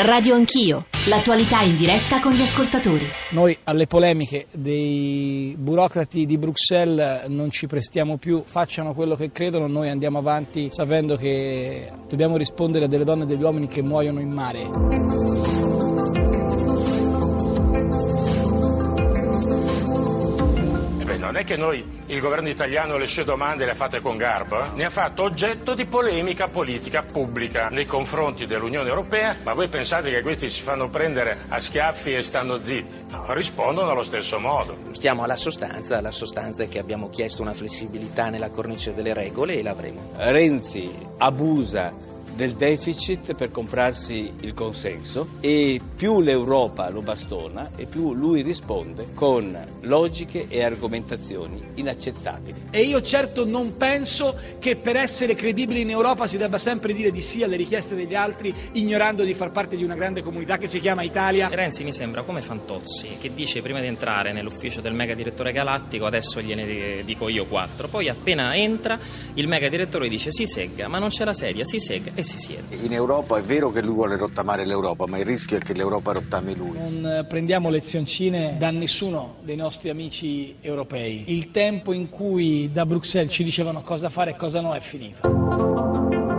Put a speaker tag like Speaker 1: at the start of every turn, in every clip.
Speaker 1: Radio Anch'io, l'attualità in diretta con gli ascoltatori.
Speaker 2: Noi alle polemiche dei burocrati di Bruxelles non ci prestiamo più, facciano quello che credono, noi andiamo avanti sapendo che dobbiamo rispondere a delle donne e degli uomini che muoiono in mare.
Speaker 3: Che noi, il governo italiano, le sue domande le ha fatte con garbo, eh? ne ha fatto oggetto di polemica politica pubblica nei confronti dell'Unione Europea, ma voi pensate che questi si fanno prendere a schiaffi e stanno zitti? No, rispondono allo stesso modo.
Speaker 4: Stiamo alla sostanza, la sostanza è che abbiamo chiesto una flessibilità nella cornice delle regole e l'avremo.
Speaker 5: Renzi abusa del deficit per comprarsi il consenso e più l'Europa lo bastona e più lui risponde con logiche e argomentazioni inaccettabili.
Speaker 2: E io certo non penso che per essere credibili in Europa si debba sempre dire di sì alle richieste degli altri ignorando di far parte di una grande comunità che si chiama Italia.
Speaker 6: Renzi mi sembra come Fantozzi che dice prima di entrare nell'ufficio del mega direttore galattico adesso gliene dico io quattro, poi appena entra il mega direttore dice si segga ma non c'è la sedia, si segga e si siede.
Speaker 7: In Europa è vero che lui vuole rottamare l'Europa, ma il rischio è che l'Europa rottami lui.
Speaker 2: Non prendiamo lezioncine da nessuno dei nostri amici europei. Il tempo in cui da Bruxelles ci dicevano cosa fare e cosa no è finito.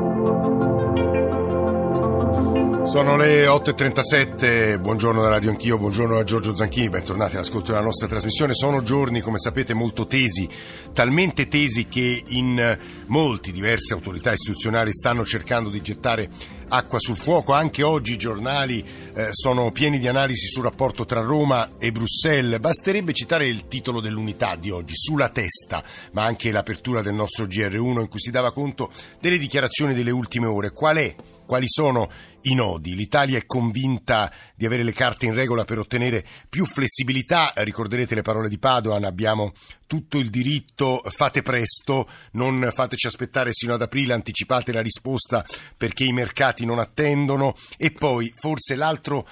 Speaker 8: Sono le 8.37, buongiorno da Radio Anch'io, buongiorno a Giorgio Zanchini, bentornati all'ascolto della nostra trasmissione. Sono giorni, come sapete, molto tesi, talmente tesi che in molti diverse autorità istituzionali stanno cercando di gettare acqua sul fuoco. Anche oggi i giornali eh, sono pieni di analisi sul rapporto tra Roma e Bruxelles. Basterebbe citare il titolo dell'unità di oggi, sulla testa, ma anche l'apertura del nostro GR1 in cui si dava conto delle dichiarazioni delle ultime ore. Qual è? Quali sono i nodi? L'Italia è convinta di avere le carte in regola per ottenere più flessibilità. Ricorderete le parole di Padoan, abbiamo tutto il diritto, fate presto, non fateci aspettare sino ad aprile, anticipate la risposta perché i mercati non attendono. E poi forse l'altro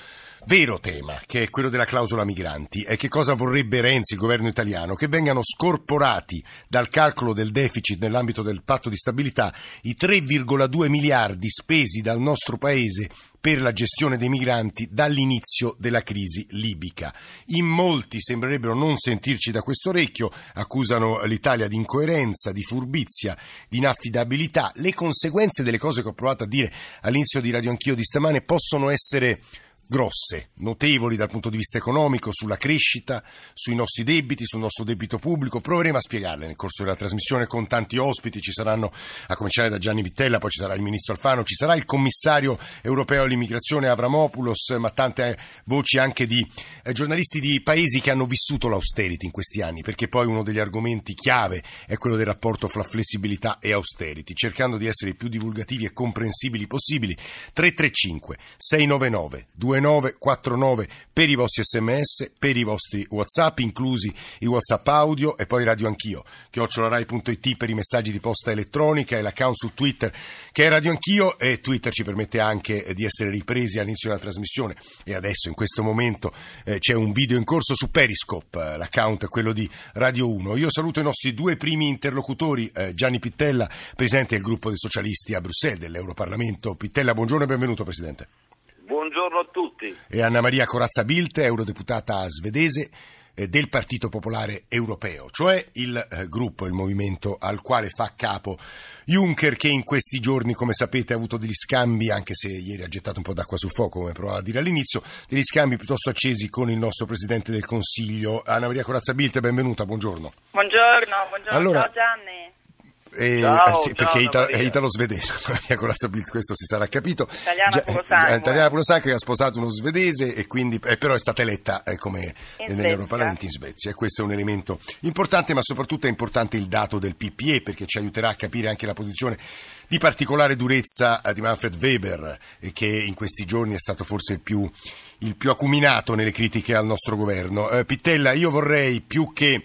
Speaker 8: vero tema, che è quello della clausola migranti, è che cosa vorrebbe Renzi, il governo italiano, che vengano scorporati dal calcolo del deficit nell'ambito del patto di stabilità i 3,2 miliardi spesi dal nostro paese per la gestione dei migranti dall'inizio della crisi libica. In molti sembrerebbero non sentirci da questo orecchio, accusano l'Italia di incoerenza, di furbizia, di inaffidabilità. Le conseguenze delle cose che ho provato a dire all'inizio di Radio Anch'io di stamane possono essere grosse, notevoli dal punto di vista economico, sulla crescita, sui nostri debiti, sul nostro debito pubblico. Proveremo a spiegarle nel corso della trasmissione con tanti ospiti. Ci saranno, a cominciare da Gianni Pittella, poi ci sarà il ministro Alfano, ci sarà il commissario europeo all'immigrazione Avramopoulos, ma tante voci anche di eh, giornalisti di paesi che hanno vissuto l'austerity in questi anni, perché poi uno degli argomenti chiave è quello del rapporto fra flessibilità e austerity, cercando di essere i più divulgativi e comprensibili possibili. 335 699 2 2949 per i vostri sms, per i vostri whatsapp, inclusi i whatsapp audio e poi radio anch'io, chiocciolarai.it per i messaggi di posta elettronica e l'account su Twitter che è radio anch'io e Twitter ci permette anche di essere ripresi all'inizio della trasmissione e adesso in questo momento eh, c'è un video in corso su Periscope, eh, l'account è quello di Radio 1. Io saluto i nostri due primi interlocutori, eh, Gianni Pittella, Presidente del gruppo dei socialisti a Bruxelles dell'Europarlamento. Pittella, buongiorno e benvenuto Presidente.
Speaker 9: Buongiorno a tutti.
Speaker 8: E Anna Maria Corazza Bildt, eurodeputata svedese eh, del Partito Popolare Europeo, cioè il eh, gruppo, il movimento al quale fa capo Juncker che in questi giorni, come sapete, ha avuto degli scambi, anche se ieri ha gettato un po' d'acqua sul fuoco, come provava a dire all'inizio, degli scambi piuttosto accesi con il nostro Presidente del Consiglio. Anna Maria Corazza Bildt, benvenuta, buongiorno.
Speaker 10: Buongiorno, buongiorno,
Speaker 8: allora,
Speaker 10: ciao Gianni.
Speaker 8: Eh,
Speaker 9: Ciao,
Speaker 8: sì, perché
Speaker 9: ciao,
Speaker 8: è italo-svedese, questo si sarà capito.
Speaker 10: Italiana puro sangue.
Speaker 8: eh, Italiana puro sangue che ha sposato uno svedese e quindi, eh, però è stata eletta eh, come nell'Europarlamento in Svezia e questo è un elemento importante, ma soprattutto è importante il dato del PPE perché ci aiuterà a capire anche la posizione di particolare durezza eh, di Manfred Weber eh, che in questi giorni è stato forse il più, il più acuminato nelle critiche al nostro governo. Eh, Pittella, io vorrei più che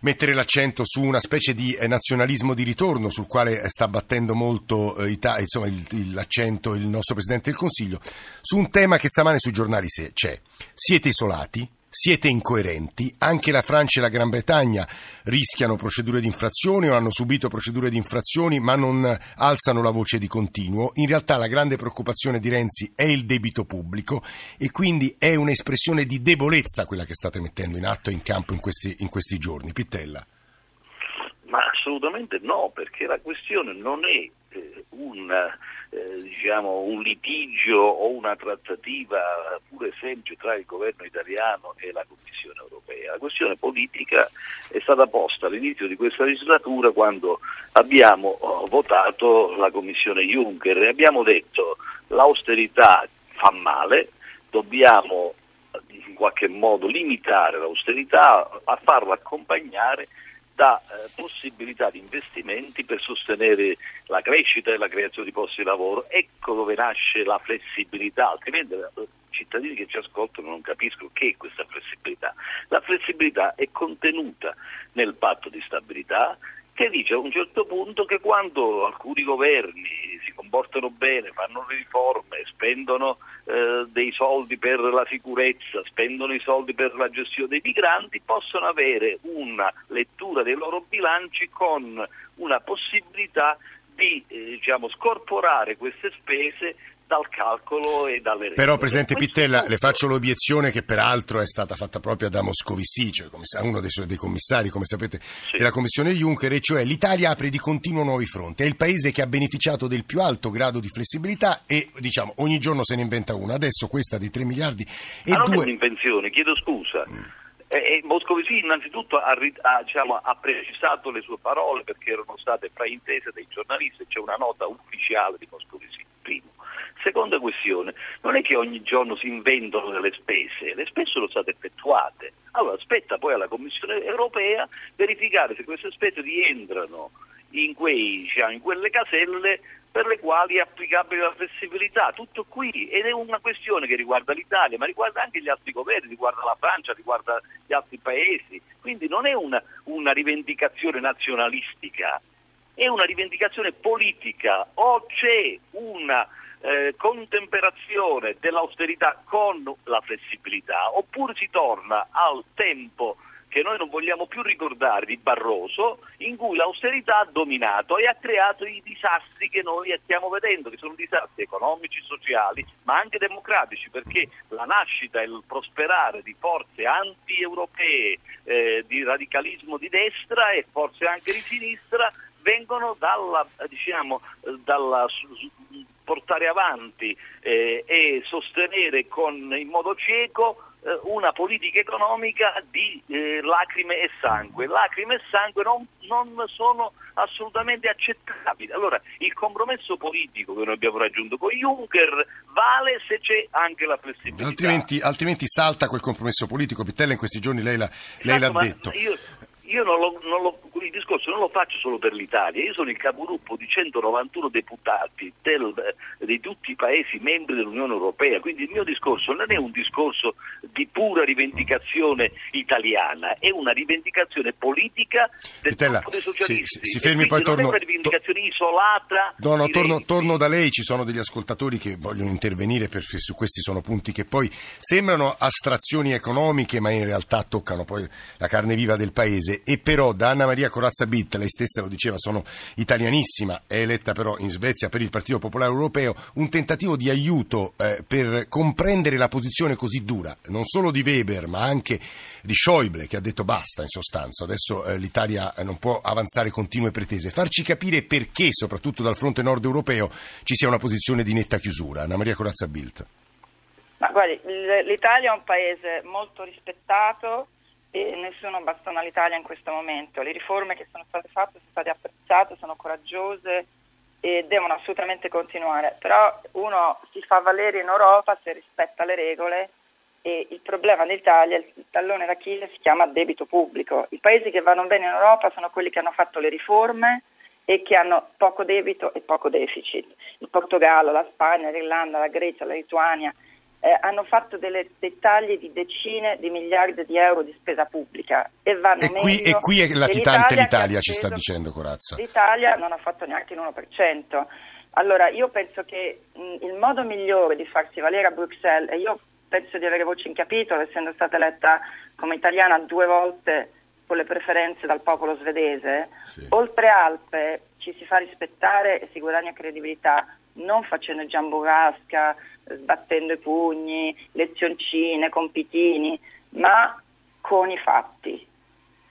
Speaker 8: mettere l'accento su una specie di eh, nazionalismo di ritorno sul quale eh, sta battendo molto eh, Ita- insomma, il- il- l'accento il nostro Presidente del Consiglio, su un tema che stamane sui giornali c'è. Siete isolati, siete incoerenti, anche la Francia e la Gran Bretagna rischiano procedure di infrazione o hanno subito procedure di infrazioni ma non alzano la voce di continuo. In realtà la grande preoccupazione di Renzi è il debito pubblico e quindi è un'espressione di debolezza quella che state mettendo in atto e in campo in questi, in questi giorni. Pittella.
Speaker 9: Ma assolutamente no, perché la questione non è eh, un, eh, diciamo, un, litigio o una trattativa pure semplice tra il governo italiano e la Commissione europea. La questione politica è stata posta all'inizio di questa legislatura quando abbiamo oh, votato la Commissione Juncker e abbiamo detto l'austerità fa male, dobbiamo in qualche modo limitare l'austerità, a farla accompagnare dà eh, possibilità di investimenti per sostenere la crescita e la creazione di posti di lavoro. Ecco dove nasce la flessibilità, altrimenti i eh, cittadini che ci ascoltano non capiscono che è questa flessibilità. La flessibilità è contenuta nel patto di stabilità, che dice a un certo punto che quando alcuni governi si comportano bene, fanno le riforme, spendono eh, dei soldi per la sicurezza, spendono i soldi per la gestione dei migranti, possono avere una lettura dei loro bilanci con una possibilità di eh, diciamo, scorporare queste spese dal calcolo e dalle regole.
Speaker 8: Però, Presidente Pittella, le faccio l'obiezione che peraltro è stata fatta proprio da Moscovici, cioè uno dei, suoi, dei commissari, come sapete, sì. della Commissione Juncker, e cioè l'Italia apre di continuo nuovi fronti. È il paese che ha beneficiato del più alto grado di flessibilità e, diciamo, ogni giorno se ne inventa una. Adesso questa di 3 miliardi e
Speaker 9: Ma non
Speaker 8: due...
Speaker 9: è un'invenzione, chiedo scusa. Mm. Eh, Moscovici innanzitutto ha, ha, diciamo, ha, precisato le sue parole perché erano state fraintese dai giornalisti, c'è una nota ufficiale di Moscovici, primo. Seconda questione, non è che ogni giorno si inventano delle spese, le spese sono state effettuate. Allora spetta poi alla Commissione europea verificare se queste spese rientrano in, quei, diciamo, in quelle caselle per le quali è applicabile la flessibilità. Tutto qui ed è una questione che riguarda l'Italia, ma riguarda anche gli altri governi, riguarda la Francia, riguarda gli altri paesi. Quindi non è una, una rivendicazione nazionalistica, è una rivendicazione politica. O c'è una eh, contemperazione dell'austerità con la flessibilità, oppure si torna al tempo che noi non vogliamo più ricordare di Barroso, in cui l'austerità ha dominato e ha creato i disastri che noi stiamo vedendo, che sono disastri economici, sociali, ma anche democratici, perché la nascita e il prosperare di forze anti-europee, eh, di radicalismo di destra e forze anche di sinistra vengono dalla, diciamo, dalla portare avanti eh, e sostenere con, in modo cieco eh, una politica economica di eh, lacrime e sangue. Lacrime e sangue non, non, sono assolutamente accettabili. Allora, il compromesso politico che noi abbiamo raggiunto con Juncker vale se c'è anche la flessibilità.
Speaker 8: Altrimenti, altrimenti salta quel compromesso politico. Pittella in questi giorni lei, la, lei
Speaker 9: esatto,
Speaker 8: l'ha detto.
Speaker 9: Io, io non lo, non lo, il discorso non lo faccio solo per l'Italia, io sono il capogruppo di 191 deputati del, di tutti i Paesi membri dell'Unione Europea, quindi il mio discorso non è un discorso di pura rivendicazione italiana, è una rivendicazione politica del
Speaker 8: Pitella,
Speaker 9: dei socialisti.
Speaker 8: Si, si fermi poi
Speaker 9: non
Speaker 8: torno,
Speaker 9: è una rivendicazione isolata.
Speaker 8: No, no, torno, torno, da lei, ci sono degli ascoltatori che vogliono intervenire perché su questi sono punti che poi sembrano astrazioni economiche ma in realtà toccano poi la carne viva del Paese e però da Anna Maria Corazza Bitt, lei stessa lo diceva, sono italianissima, è eletta però in Svezia per il Partito Popolare Europeo, un tentativo di aiuto eh, per comprendere la posizione così dura, non solo di Weber ma anche di Schäuble che ha detto basta in sostanza, adesso eh, l'Italia eh, non può avanzare continue pretese, farci capire perché soprattutto dal fronte nord europeo ci sia una posizione di netta chiusura. Anna Maria Corazza Bilt.
Speaker 10: Ma guardi, l'Italia è un paese molto rispettato e nessuno bastona all'Italia in questo momento. Le riforme che sono state fatte sono state apprezzate, sono coraggiose e devono assolutamente continuare, però uno si fa valere in Europa se rispetta le regole e il problema dell'Italia, il tallone d'Achille si chiama debito pubblico. I paesi che vanno bene in Europa sono quelli che hanno fatto le riforme e che hanno poco debito e poco deficit. Il Portogallo, la Spagna, l'Irlanda, la Grecia, la Lituania eh, hanno fatto delle, dei tagli di decine di miliardi di euro di spesa pubblica e vanno
Speaker 8: e qui. E qui è latitante l'Italia, ci sta dicendo Corazza.
Speaker 10: L'Italia non ha fatto neanche il 1%. Allora io penso che mh, il modo migliore di farsi valere a Bruxelles, e io penso di avere voce in capitolo, essendo stata eletta come italiana due volte con le preferenze dal popolo svedese, sì. oltre Alpe ci si fa rispettare e si guadagna credibilità non facendo giamburasca, sbattendo i pugni, lezioncine, compitini, ma con i fatti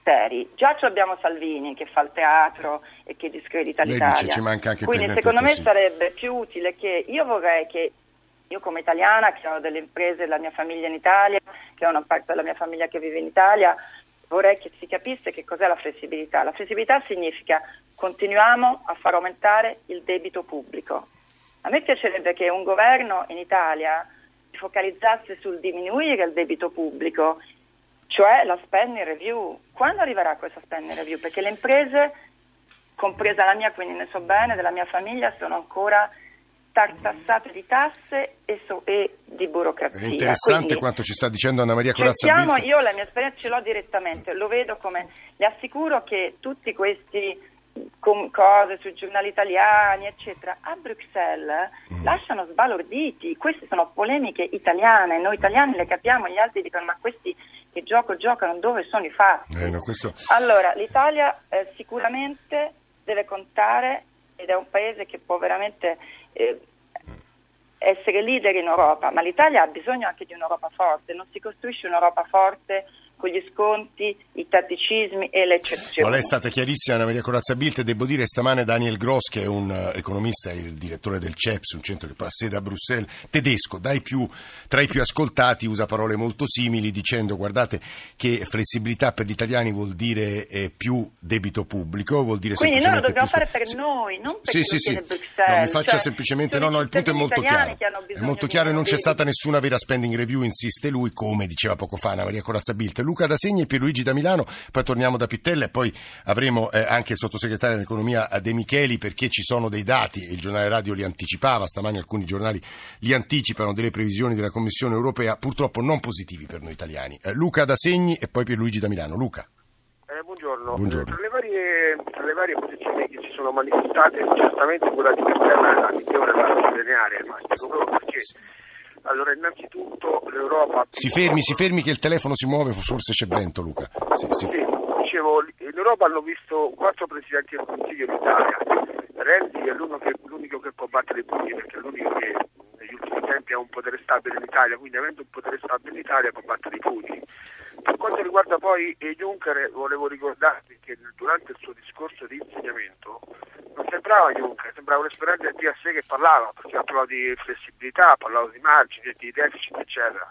Speaker 10: seri. Già abbiamo Salvini che fa il teatro e che discredita
Speaker 8: Lei
Speaker 10: l'Italia.
Speaker 8: Dice, ci manca anche
Speaker 10: Quindi secondo me sarebbe più utile che io vorrei che io come italiana che ho delle imprese della mia famiglia in Italia, che ho una parte della mia famiglia che vive in Italia, vorrei che si capisse che cos'è la flessibilità. La flessibilità significa continuiamo a far aumentare il debito pubblico. A me piacerebbe che un governo in Italia si focalizzasse sul diminuire il debito pubblico, cioè la spending review. Quando arriverà questa spending review? Perché le imprese, compresa la mia, quindi ne so bene, della mia famiglia, sono ancora tassate di tasse e, so, e, di burocrazia.
Speaker 8: È interessante
Speaker 10: Quindi,
Speaker 8: quanto ci sta dicendo Anna Maria Corazza.
Speaker 10: Io la mia esperienza ce l'ho direttamente, lo vedo come, le assicuro che tutti questi cose sui giornali italiani, eccetera, a Bruxelles mm. lasciano sbalorditi. Queste sono polemiche italiane, noi italiani le capiamo, gli altri dicono ma questi che gioco giocano, dove sono i fatti?
Speaker 8: Eh, no, questo...
Speaker 10: Allora, l'Italia eh, sicuramente deve contare ed è un paese che può veramente eh, essere leader in Europa, ma l'Italia ha bisogno anche di un'Europa forte, non si costruisce un'Europa forte con gli sconti, i tatticismi e le eccezioni.
Speaker 8: Ma lei è stata chiarissima, Anna Maria Corazza Bilt, devo dire stamane Daniel Gross, che è un uh, economista, il direttore del CEPS, un centro che ha sede a Bruxelles, tedesco, più, tra i più ascoltati, usa parole molto simili dicendo guardate che flessibilità per gli italiani vuol dire eh, più debito pubblico, vuol dire
Speaker 10: Quindi noi lo dobbiamo fare per noi, non per
Speaker 8: sì, sì, sì.
Speaker 10: Bruxelles.
Speaker 8: No, mi faccia
Speaker 10: cioè,
Speaker 8: semplicemente, no, no, il punto è molto chiaro. È molto chiaro e non c'è stata nessuna vera spending review, insiste lui, come diceva poco fa Anna Maria Corazza Bilt. Luca da Segni e Pierluigi da Milano, poi torniamo da Pittella e poi avremo eh, anche il sottosegretario dell'economia De Micheli perché ci sono dei dati, il giornale radio li anticipava, stamani alcuni giornali li anticipano, delle previsioni della Commissione europea purtroppo non positivi per noi italiani. Eh, Luca da Segni e poi Pierluigi da Milano. Luca.
Speaker 11: Eh, buongiorno.
Speaker 8: buongiorno.
Speaker 11: Tra, le varie, tra, le varie, posizioni che si sono manifestate, certamente quella di Pittella è migliore da sottolineare, ma spiego proprio perché. Allora, innanzitutto l'Europa...
Speaker 8: Si fermi, si fermi che il telefono si muove, forse c'è vento Luca. Sì,
Speaker 11: sì. sì dicevo, in Europa hanno visto quattro presidenti del Consiglio in Italia. Renzi è l'unico che, l'unico che può battere i pugni perché è l'unico che negli ultimi tempi ha un potere stabile in Italia, quindi avendo un potere stabile in Italia può battere i pugni. Per quanto riguarda poi Juncker, volevo ricordarvi che durante il suo discorso di insegnamento non sembrava Juncker, sembrava un esperante a sé che parlava, perché ha parlato di flessibilità, ha parlato di margini, di deficit, eccetera.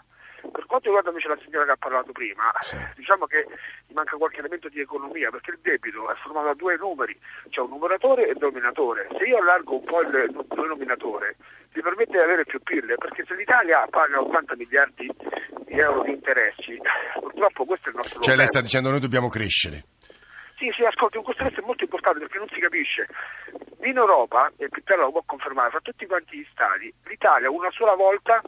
Speaker 11: Per quanto riguarda invece la signora che ha parlato prima, sì. diciamo che manca qualche elemento di economia, perché il debito è formato da due numeri, cioè un numeratore e un denominatore. Se io allargo un po' il denominatore, ti permette di avere più pille, perché se l'Italia paga 80 miliardi di euro di interessi, purtroppo questo è il nostro
Speaker 8: Cioè lei sta dicendo noi dobbiamo crescere.
Speaker 11: Sì, sì, ascolti, un questo è molto importante perché non si capisce. In Europa, e Pittella lo può confermare, fra tutti quanti gli stati, l'Italia una sola volta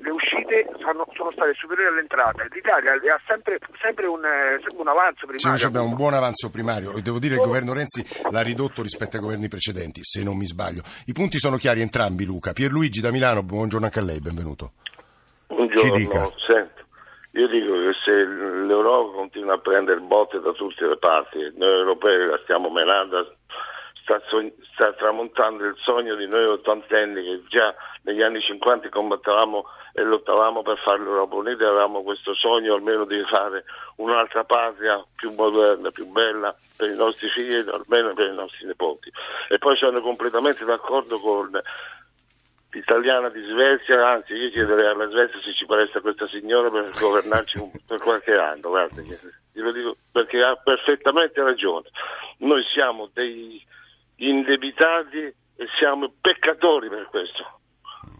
Speaker 11: le uscite sono, sono state superiori alle entrate. L'Italia ha sempre, sempre, un, eh, sempre un, avanzo primario.
Speaker 8: Sì, abbiamo un buon avanzo primario e devo dire che il governo Renzi l'ha ridotto rispetto ai governi precedenti, se non mi sbaglio. I punti sono chiari entrambi, Luca. Pierluigi da Milano, buongiorno anche a lei, benvenuto.
Speaker 12: Buongiorno, sento. Io dico che se l'Europa continua a prendere botte da tutte le parti, noi europei la stiamo menando, sta, sta tramontando il sogno di noi ottantenni che già negli anni 50 combattavamo e lottavamo per fare l'Europa Unita avevamo questo sogno almeno di fare un'altra patria più moderna, più bella per i nostri figli e almeno per i nostri nipoti. E poi sono completamente d'accordo con italiana di Svezia, anzi io chiederei alla Svezia se ci presta questa signora per governarci un, per qualche anno, guarda, glielo dico perché ha perfettamente ragione. Noi siamo dei indebitati e siamo peccatori per questo.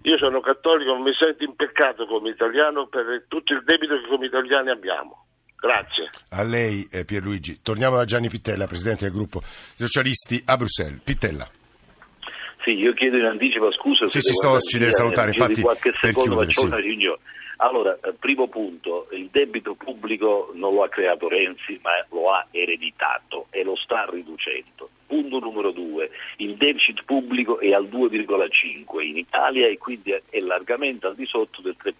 Speaker 12: Io sono cattolico, non mi sento in peccato come italiano per tutto il debito che come italiani abbiamo. Grazie.
Speaker 8: A lei eh, Pierluigi. Torniamo da Gianni Pittella, Presidente del gruppo Socialisti a Bruxelles. Pittella.
Speaker 13: Sì, io chiedo in anticipo scusa.
Speaker 8: Sì, sì, so, ci deve salutare, infatti. Di
Speaker 13: qualche secondo
Speaker 8: chiudere,
Speaker 13: faccio sì. una riunione. Allora, eh, primo punto, il debito pubblico non lo ha creato Renzi, ma lo ha ereditato e lo sta riducendo. Punto numero due, il deficit pubblico è al 2,5 in Italia e quindi è largamente al di sotto del 3%.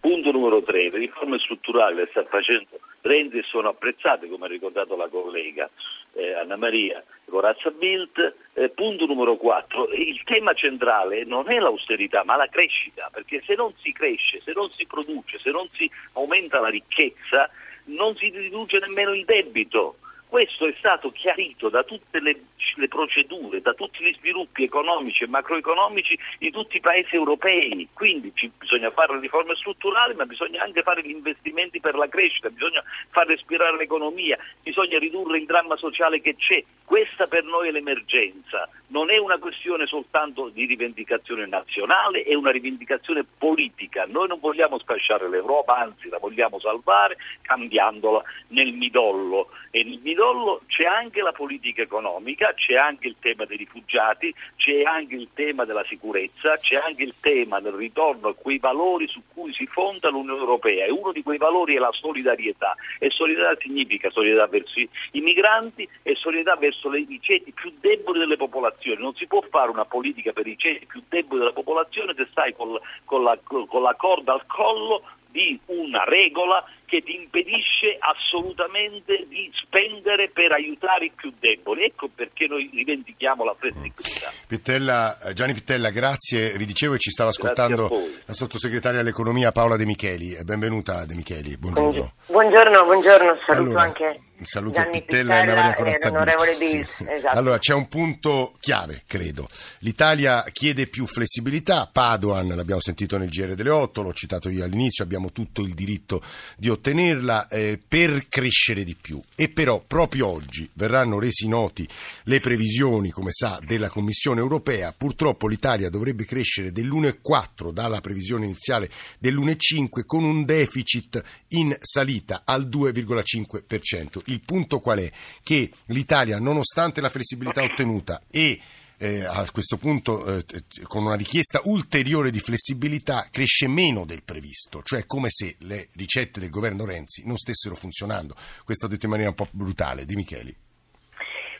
Speaker 9: Punto numero tre, le riforme strutturali le sta facendo Renzi e sono apprezzate, come ha ricordato la collega eh, Anna Maria Corazza Bilt. Eh, punto numero quattro, il tema centrale non è l'austerità ma la crescita, perché se non si cresce, se non si produce, se non si aumenta la ricchezza, non si riduce nemmeno il debito. Questo è stato chiarito da tutte le, le, procedure, da tutti gli sviluppi economici e macroeconomici di tutti i paesi europei. Quindi ci, bisogna fare le riforme strutturali, ma bisogna anche fare gli investimenti per la crescita, bisogna far respirare l'economia, bisogna ridurre il dramma sociale che c'è. Questa per noi è l'emergenza. Non è una questione soltanto di rivendicazione nazionale, è una rivendicazione politica. Noi non vogliamo scasciare l'Europa, anzi la vogliamo salvare cambiandola nel midollo. E nel midollo c'è anche la politica economica, c'è anche il tema dei rifugiati, c'è anche il tema della sicurezza, c'è anche il tema del ritorno a quei valori su cui si fonda l'Unione Europea e uno di quei valori è la solidarietà e solidarietà significa solidarietà verso i migranti e solidarietà verso le, i ceti più deboli delle popolazioni. Non si può fare una politica per i ceti più deboli della popolazione se stai con, con, la, con la corda al collo di una regola che ti impedisce assolutamente di spendere per aiutare i più deboli. Ecco perché noi rivendichiamo la flessibilità.
Speaker 8: Pittella, eh, Gianni Pittella, grazie. Vi dicevo che ci stava ascoltando la sottosegretaria all'economia Paola De Micheli. Benvenuta De Micheli, buongiorno.
Speaker 14: Buongiorno, buongiorno, saluto
Speaker 8: allora,
Speaker 14: anche
Speaker 8: saluto Gianni Pittella, Pittella e Maria Corazza
Speaker 14: Bills. Esatto.
Speaker 8: Allora, c'è un punto chiave, credo. L'Italia chiede più flessibilità, Padoan, l'abbiamo sentito nel GR delle 8, l'ho citato io all'inizio, abbiamo tutto il diritto di ottenerla eh, per crescere di più. E però proprio oggi verranno resi noti le previsioni, come sa, della Commissione europea. Purtroppo l'Italia dovrebbe crescere dell'1,4 dalla previsione iniziale dell'1,5 con un deficit in salita al 2,5%. Il punto qual è? Che l'Italia, nonostante la flessibilità ottenuta e eh, a questo punto eh, con una richiesta ulteriore di flessibilità cresce meno del previsto, cioè come se le ricette del governo Renzi non stessero funzionando. Questo detto in maniera un po' brutale. Di Micheli.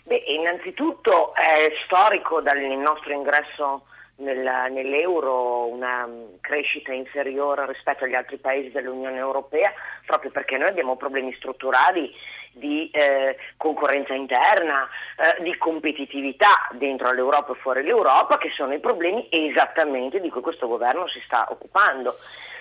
Speaker 14: Beh, innanzitutto è storico dal nostro ingresso nel, nell'euro una crescita inferiore rispetto agli altri paesi dell'Unione Europea, proprio perché noi abbiamo problemi strutturali di eh, concorrenza interna, eh, di competitività dentro l'Europa e fuori l'Europa, che sono i problemi esattamente di cui questo governo si sta occupando.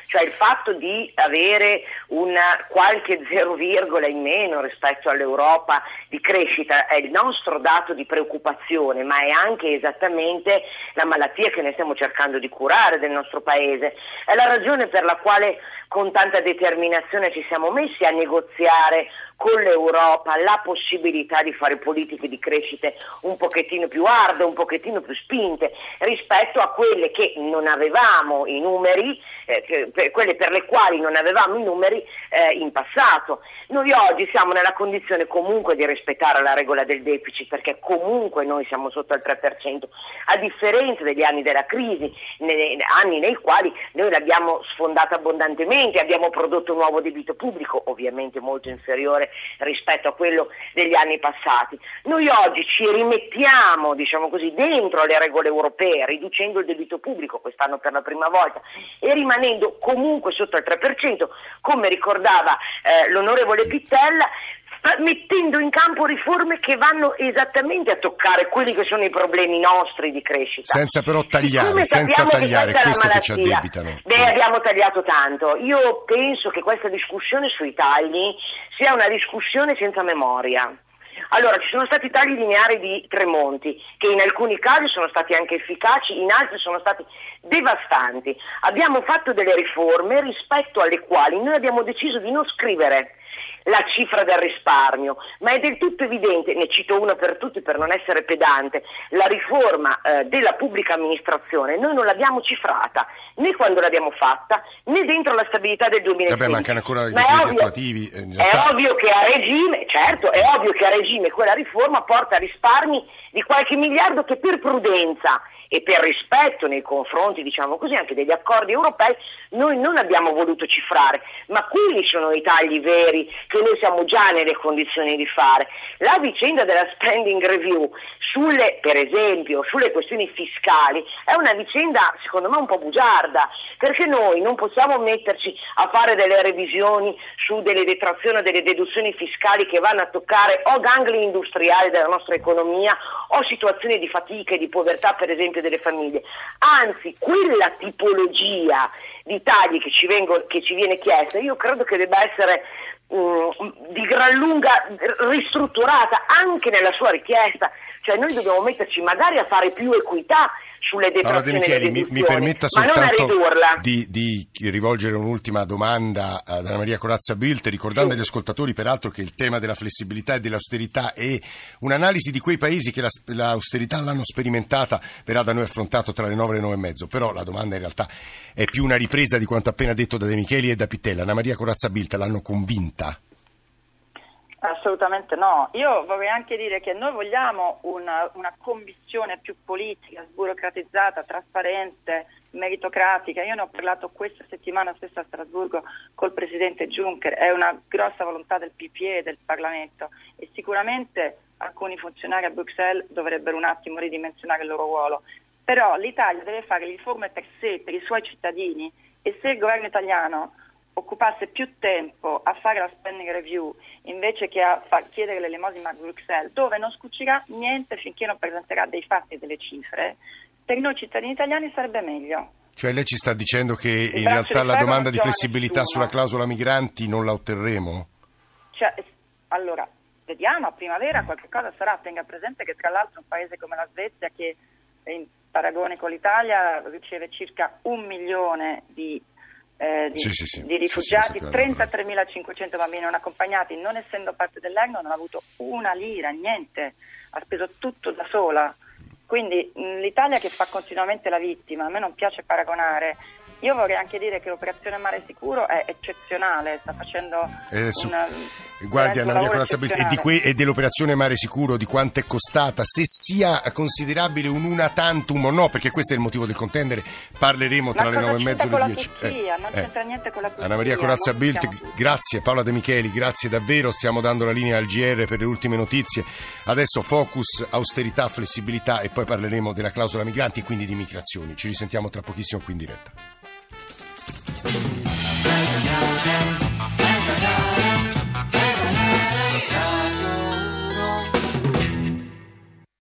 Speaker 14: Cioè il fatto di avere una qualche zero virgola in meno rispetto all'Europa di crescita è il nostro dato di preoccupazione, ma è anche esattamente la malattia che noi stiamo cercando di curare del nostro Paese. È la ragione per la quale con tanta determinazione ci siamo messi a negoziare con l'Europa la possibilità di fare politiche di crescita un pochettino più arde, un pochettino più spinte rispetto a quelle che non avevamo i numeri, eh, per quelle per le quali non avevamo i numeri eh, in passato. Noi oggi siamo nella condizione comunque di rispettare la regola del deficit perché comunque noi siamo sotto il 3%, a differenza degli anni della crisi, nei, anni nei quali noi l'abbiamo sfondata abbondantemente, abbiamo prodotto un nuovo debito pubblico, ovviamente molto inferiore rispetto a quello degli anni passati. Noi oggi ci rimettiamo, diciamo così, dentro le regole europee, riducendo il debito pubblico quest'anno per la prima volta e rimanendo comunque sotto il 3%, come ricordava eh, l'onorevole Pittella, mettendo in campo riforme che vanno esattamente a toccare quelli che sono i problemi nostri di crescita.
Speaker 8: Senza però tagliare, senza tagliare, questo che ci addebitano.
Speaker 14: Beh, abbiamo tagliato tanto. Io penso che questa discussione sui tagli sia una discussione senza memoria. Allora, ci sono stati tagli lineari di Tremonti, che in alcuni casi sono stati anche efficaci, in altri sono stati devastanti. Abbiamo fatto delle riforme rispetto alle quali noi abbiamo deciso di non scrivere la cifra del risparmio, ma è del tutto evidente, ne cito una per tutti per non essere pedante, la riforma eh, della pubblica amministrazione noi non l'abbiamo cifrata né quando l'abbiamo fatta né dentro la stabilità del 2016.
Speaker 8: Vabbè, mancano ancora i decreti attuativi.
Speaker 14: Eh, è ovvio che a regime, certo, è ovvio che a regime quella riforma porta risparmi di qualche miliardo che per prudenza e per rispetto nei confronti, diciamo così, anche degli accordi europei, noi non abbiamo voluto cifrare, ma quelli sono i tagli veri che noi siamo già nelle condizioni di fare. La vicenda della spending review, sulle, per esempio, sulle questioni fiscali, è una vicenda secondo me un po' bugiarda, perché noi non possiamo metterci a fare delle revisioni su delle detrazioni o delle deduzioni fiscali che vanno a toccare o gangli industriali della nostra economia o situazioni di fatica e di povertà, per esempio, delle famiglie. Anzi, quella tipologia di tagli che ci, vengo, che ci viene chiesta, io credo che debba essere um, di gran lunga ristrutturata anche nella sua richiesta, cioè noi dobbiamo metterci magari a fare più equità sulle detrazioni
Speaker 8: Paola De Micheli, mi, mi, permetta soltanto di, di, rivolgere un'ultima domanda ad Anna Maria Corazza Bilt, ricordando sì. agli ascoltatori peraltro che il tema della flessibilità e dell'austerità è un'analisi di quei paesi che la, l'austerità l'hanno sperimentata verrà da noi affrontato tra le 9 e le 9 e mezzo, però la domanda in realtà è più una ripresa di quanto appena detto da De Micheli e da Pittella. Anna Maria Corazza Bilt l'hanno convinta?
Speaker 10: Assolutamente no. Io vorrei anche dire che noi vogliamo una, una commissione più politica, sburocratizzata, trasparente, meritocratica. Io ne ho parlato questa settimana stessa a Strasburgo col Presidente Juncker. È una grossa volontà del PPE e del Parlamento e sicuramente alcuni funzionari a Bruxelles dovrebbero un attimo ridimensionare il loro ruolo. Però l'Italia deve fare riforme per sé, per i suoi cittadini e se il governo italiano occupasse più tempo a fare la spending review invece che a far chiedere l'elemosina a Bruxelles, dove non scucirà niente finché non presenterà dei fatti e delle cifre, per noi cittadini italiani sarebbe meglio.
Speaker 8: Cioè lei ci sta dicendo che Il in realtà la domanda di flessibilità nessuno. sulla clausola migranti non la otterremo?
Speaker 10: Cioè, allora, vediamo, a primavera qualche cosa sarà. Tenga presente che tra l'altro un paese come la Svezia che in paragone con l'Italia riceve circa un milione di eh, di, sì, sì, sì. di, rifugiati, 33.500 bambini non accompagnati, non essendo parte dell'EGNO non ha avuto una lira, niente, ha speso tutto da sola. Quindi l'Italia che fa continuamente la vittima, a me non piace paragonare io vorrei anche dire che l'operazione Mare Sicuro è eccezionale, sta facendo eh, su, un,
Speaker 8: guardi, Anna Maria Corazzabetti, e, que- e dell'operazione Mare Sicuro di quanto è costata, se sia considerabile un una tantum o no, perché questo è il motivo del contendere, parleremo tra le nove e mezzo e le dieci.
Speaker 10: Eh, non eh. c'entra niente con la Turchia.
Speaker 8: Anna Maria Corazza Bilt, grazie, Paola De Micheli, grazie davvero, stiamo dando la linea al GR per le ultime notizie. Adesso focus, austerità, flessibilità e poi parleremo della clausola migranti e quindi di migrazioni. Ci risentiamo tra pochissimo qui in diretta.